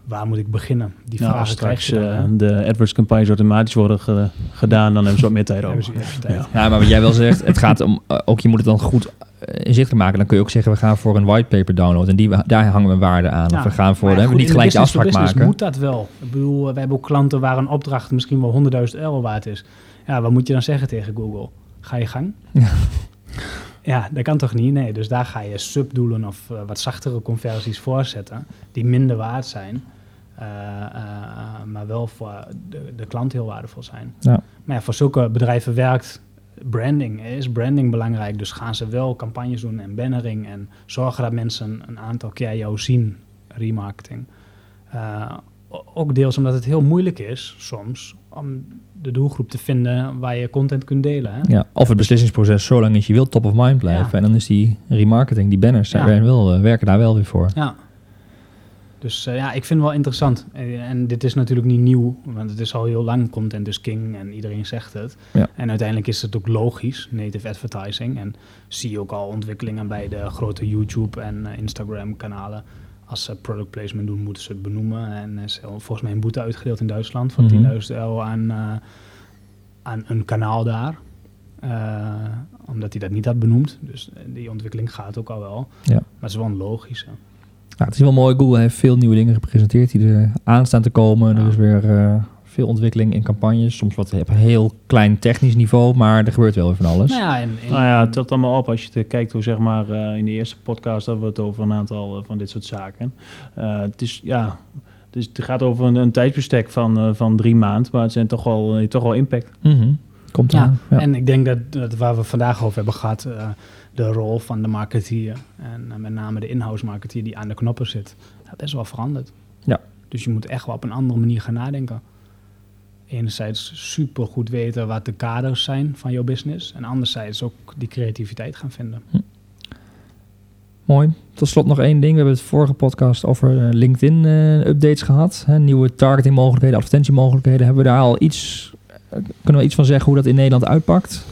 waar moet ik beginnen? Die Nou, als vragen straks eh, de AdWords campagnes automatisch worden ge- gedaan, dan hebben ze wat meer tijd over. Ja. Ja, maar wat jij wel zegt, het gaat om, eh, ook je moet het dan goed eh, inzichtelijk maken. Dan kun je ook zeggen, we gaan voor een whitepaper download en die, daar hangen we waarde aan. Ja, of we gaan voor, hè, goed, niet gelijk de afspraak maken. moet dat wel. Ik bedoel, we hebben ook klanten waar een opdracht misschien wel 100.000 euro waard is. Ja, wat moet je dan zeggen tegen Google? Ga je gang? Ja. [LAUGHS] Ja, dat kan toch niet? Nee, dus daar ga je subdoelen of eh, wat zachtere conversies voorzetten, die minder waard zijn, eh, eh, maar wel voor de, de klant heel waardevol zijn. Ja. Maar ja, voor zulke bedrijven werkt branding, is branding belangrijk. Dus gaan ze wel campagnes doen en bannering en zorgen dat mensen een aantal keer jou zien, remarketing. Ook deels omdat het heel moeilijk is soms om de doelgroep te vinden waar je content kunt delen. Hè? Ja, of het beslissingsproces zo lang is je wilt top of mind blijven. Ja. En dan is die remarketing, die banners, zijn Ja. weer wel, eh, werken daar wel weer voor. Ja. Dus eh, ja, ik vind het wel interessant. En, en dit is natuurlijk niet nieuw, want het is al heel lang content is king en iedereen zegt het. Ja. En uiteindelijk is het ook logisch, native advertising. En zie je ook al ontwikkelingen bij de grote YouTube en eh, Instagram kanalen. Als ze product placement doen, moeten ze het benoemen. En er is volgens mij een boete uitgedeeld in Duitsland van Mhm. 10.000 euro aan, eh, aan een kanaal daar. Eh, omdat hij dat niet had benoemd. Dus eh, die ontwikkeling gaat ook al wel. Ja. Maar het is wel een logische. Nou, het is wel mooi. Google heeft veel nieuwe dingen gepresenteerd die er aan staan te komen. Ja. Er is weer veel ontwikkeling in campagnes. Soms wat op een heel klein technisch niveau, maar er gebeurt wel weer van alles. Nou ja, en, en- Nou ja, het telt allemaal op als je het kijkt hoe zeg maar eh, in de eerste podcast hadden we het over een aantal eh, van dit soort zaken. Eh, het is ja, dus het gaat over een, een tijdsbestek van, eh, van drie maanden, maar het zijn toch wel, toch wel impact. Mhm. Komt Ja, aan. Ja. En ik denk dat, dat waar we vandaag over hebben gehad, eh, de rol van de marketeer en met name de in-house marketeer die aan de knoppen zit, dat is wel veranderd. Ja. Dus je moet echt wel op een andere manier gaan nadenken. Enerzijds super goed weten wat de kaders zijn van jouw business en anderzijds ook die creativiteit gaan vinden. Mooi. Tot slot nog één ding. We hebben het vorige podcast over eh, LinkedIn eh, updates gehad. Hè, nieuwe targeting mogelijkheden, advertentiemogelijkheden. Hebben we daar al iets, eh, kunnen we iets van zeggen hoe dat in Nederland uitpakt?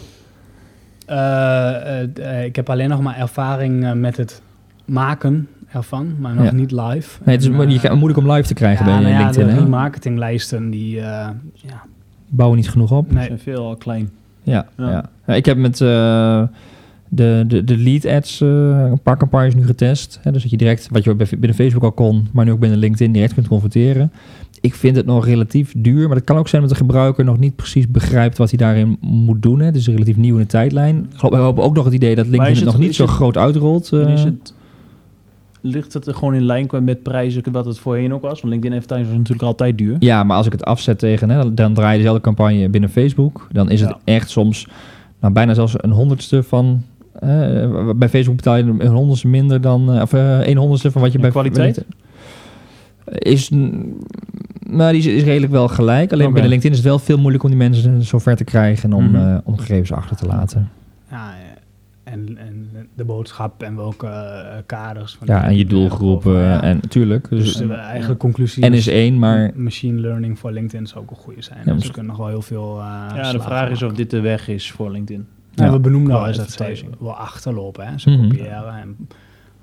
Ik heb alleen nog maar ervaring met het maken ervan, maar nog Ja. niet live. Nee, het is En, mo- je eh, moeilijk om live te krijgen ja, bij nou ja, LinkedIn. de hè? remarketinglijsten die eh, ja, Bouwen niet genoeg op. Ze nee, zijn veel klein. Ja, ja. Ja. Ja, ik heb met eh, de, de, de lead ads een paar campagnes nu getest. Hè, dus dat je direct, wat je bij- binnen Facebook al kon, maar nu ook binnen LinkedIn direct kunt converteren. Ik vind het nog relatief duur, maar dat kan ook zijn dat de gebruiker nog niet precies begrijpt wat hij daarin moet doen. Hè. Het is relatief nieuw in de tijdlijn. We hebben ook nog het idee dat LinkedIn het, het- nog niet zo het- groot uitrolt. Is het, ligt het er gewoon in lijn qua- met prijzen wat het voorheen ook was? Want LinkedIn advertising is natuurlijk altijd duur. Ja, maar als ik het afzet tegen, hè, dan draai je dezelfde campagne binnen Facebook. Dan is het Ja. echt soms nou, bijna zelfs een honderdste van. bij Facebook betaal je een honderdste minder dan. eh, of eh, een honderdste van wat je En bij kwaliteit? bij- Is, mm, nou, die is, is redelijk wel gelijk. Alleen Oké. binnen LinkedIn is het wel veel moeilijker om die mensen zover te krijgen en om, Mhm. eh, om gegevens achter te laten. ja, en, en de boodschap en welke eh, kaders. Van Ja, en je doelgroepen Ja. en natuurlijk. Dus, Dus de eigenlijk conclusie en is één, maar machine learning voor LinkedIn zou ook een goede zijn. Ja, dus we kunnen nog wel heel veel. eh, Ja, de vraag is of dit de weg is voor LinkedIn. Nou, Ja. we benoemen al eens dat advertising. wel achterlopen, hè, ze Mhm. kopiëren. En,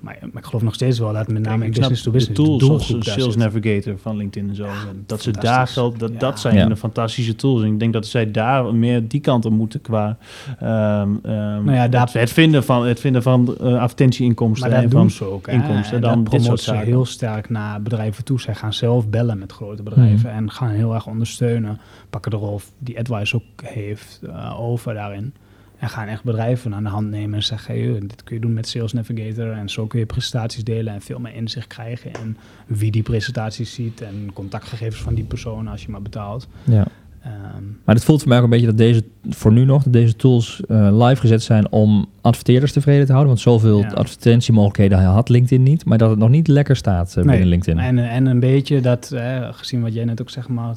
maar, maar ik geloof nog steeds wel dat met name Kijk, in business to de business tools de zoals doelgroep Sales zit. Navigator van LinkedIn en zo. en dat ze daar geld, dat, Ja. dat zijn Ja. de fantastische tools. En ik denk dat zij daar meer die kant op moeten qua ehm, ehm, Nou ja, het, vinden van, het vinden van eh, advertentieinkomsten. Maar dat en doen van, ze ook. Inkomsten En dan dat promoten ze heel sterk naar bedrijven toe. Zij gaan zelf bellen met grote bedrijven en gaan heel erg ondersteunen. Pakken de rol die AdWise ook heeft eh, over daarin. En gaan echt bedrijven aan de hand nemen en zeggen... Hey, dit kun je doen met Sales Navigator en zo kun je presentaties delen... en veel meer inzicht krijgen in wie die presentaties ziet... en contactgegevens van die persoon als je maar betaalt. ja. Ehm, Maar het voelt voor mij ook een beetje dat deze, voor nu nog, dat deze tools eh, live gezet zijn om adverteerders tevreden te houden. Want zoveel Ja. advertentiemogelijkheden had LinkedIn niet. Maar dat het nog niet lekker staat eh, binnen LinkedIn. En, en een beetje dat, eh, gezien wat jij net ook zegt, maar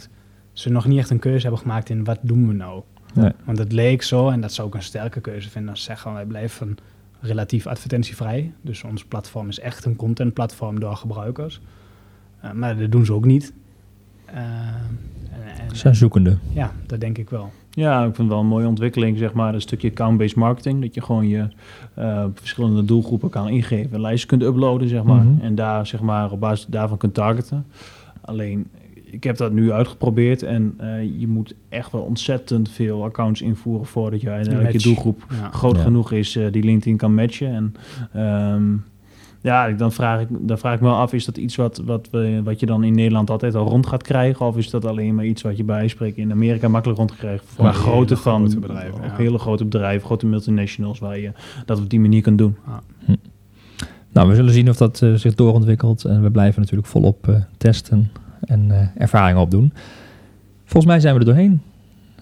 ze nog niet echt een keuze hebben gemaakt in wat doen we nou. Nee. Want het leek zo, en dat zou ik een sterke keuze vinden, als ze zeggen wij blijven relatief advertentievrij. Dus ons platform is echt een contentplatform door gebruikers. Eh, maar dat doen ze ook niet. En, en- Ze zijn zoekende. ja, dat denk ik wel. Ja, ik vind het wel een mooie ontwikkeling, zeg maar, een stukje account-based marketing. Dat je gewoon je eh, verschillende doelgroepen kan ingeven, een lijst kunt uploaden, zeg maar. Mhm. En daar, zeg maar, op basis daarvan kunt targeten. Alleen, ik heb dat nu uitgeprobeerd en eh, je moet echt wel ontzettend veel accounts invoeren voordat je uiteindelijk je doelgroep Ja. groot Ja. genoeg is eh, die LinkedIn kan matchen. En ehm, ja, dan vraag, ik, dan vraag ik me wel af, is dat iets wat, wat, we, wat je dan in Nederland altijd al rond gaat krijgen? Of is dat alleen maar iets wat je bij spreken in Amerika makkelijk rond krijgt? Voor hele van grote bedrijven, ja. hele grote bedrijven, grote multinationals, waar je dat op die manier kan doen. Nou, we zullen zien of dat eh, zich doorontwikkelt. En we blijven natuurlijk volop eh, testen en eh, ervaringen opdoen. Volgens mij zijn we er doorheen.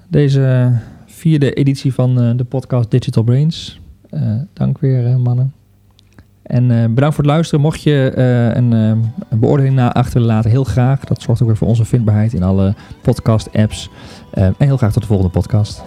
Deze vierde editie van eh, de podcast Digital Brains. Eh, dank weer, eh, mannen. En eh, bedankt voor het luisteren. Mocht je eh, een, eh, een beoordeling na achterlaten, heel graag. Dat zorgt ook weer voor onze vindbaarheid in alle podcast-apps. Eh, en heel graag tot de volgende podcast.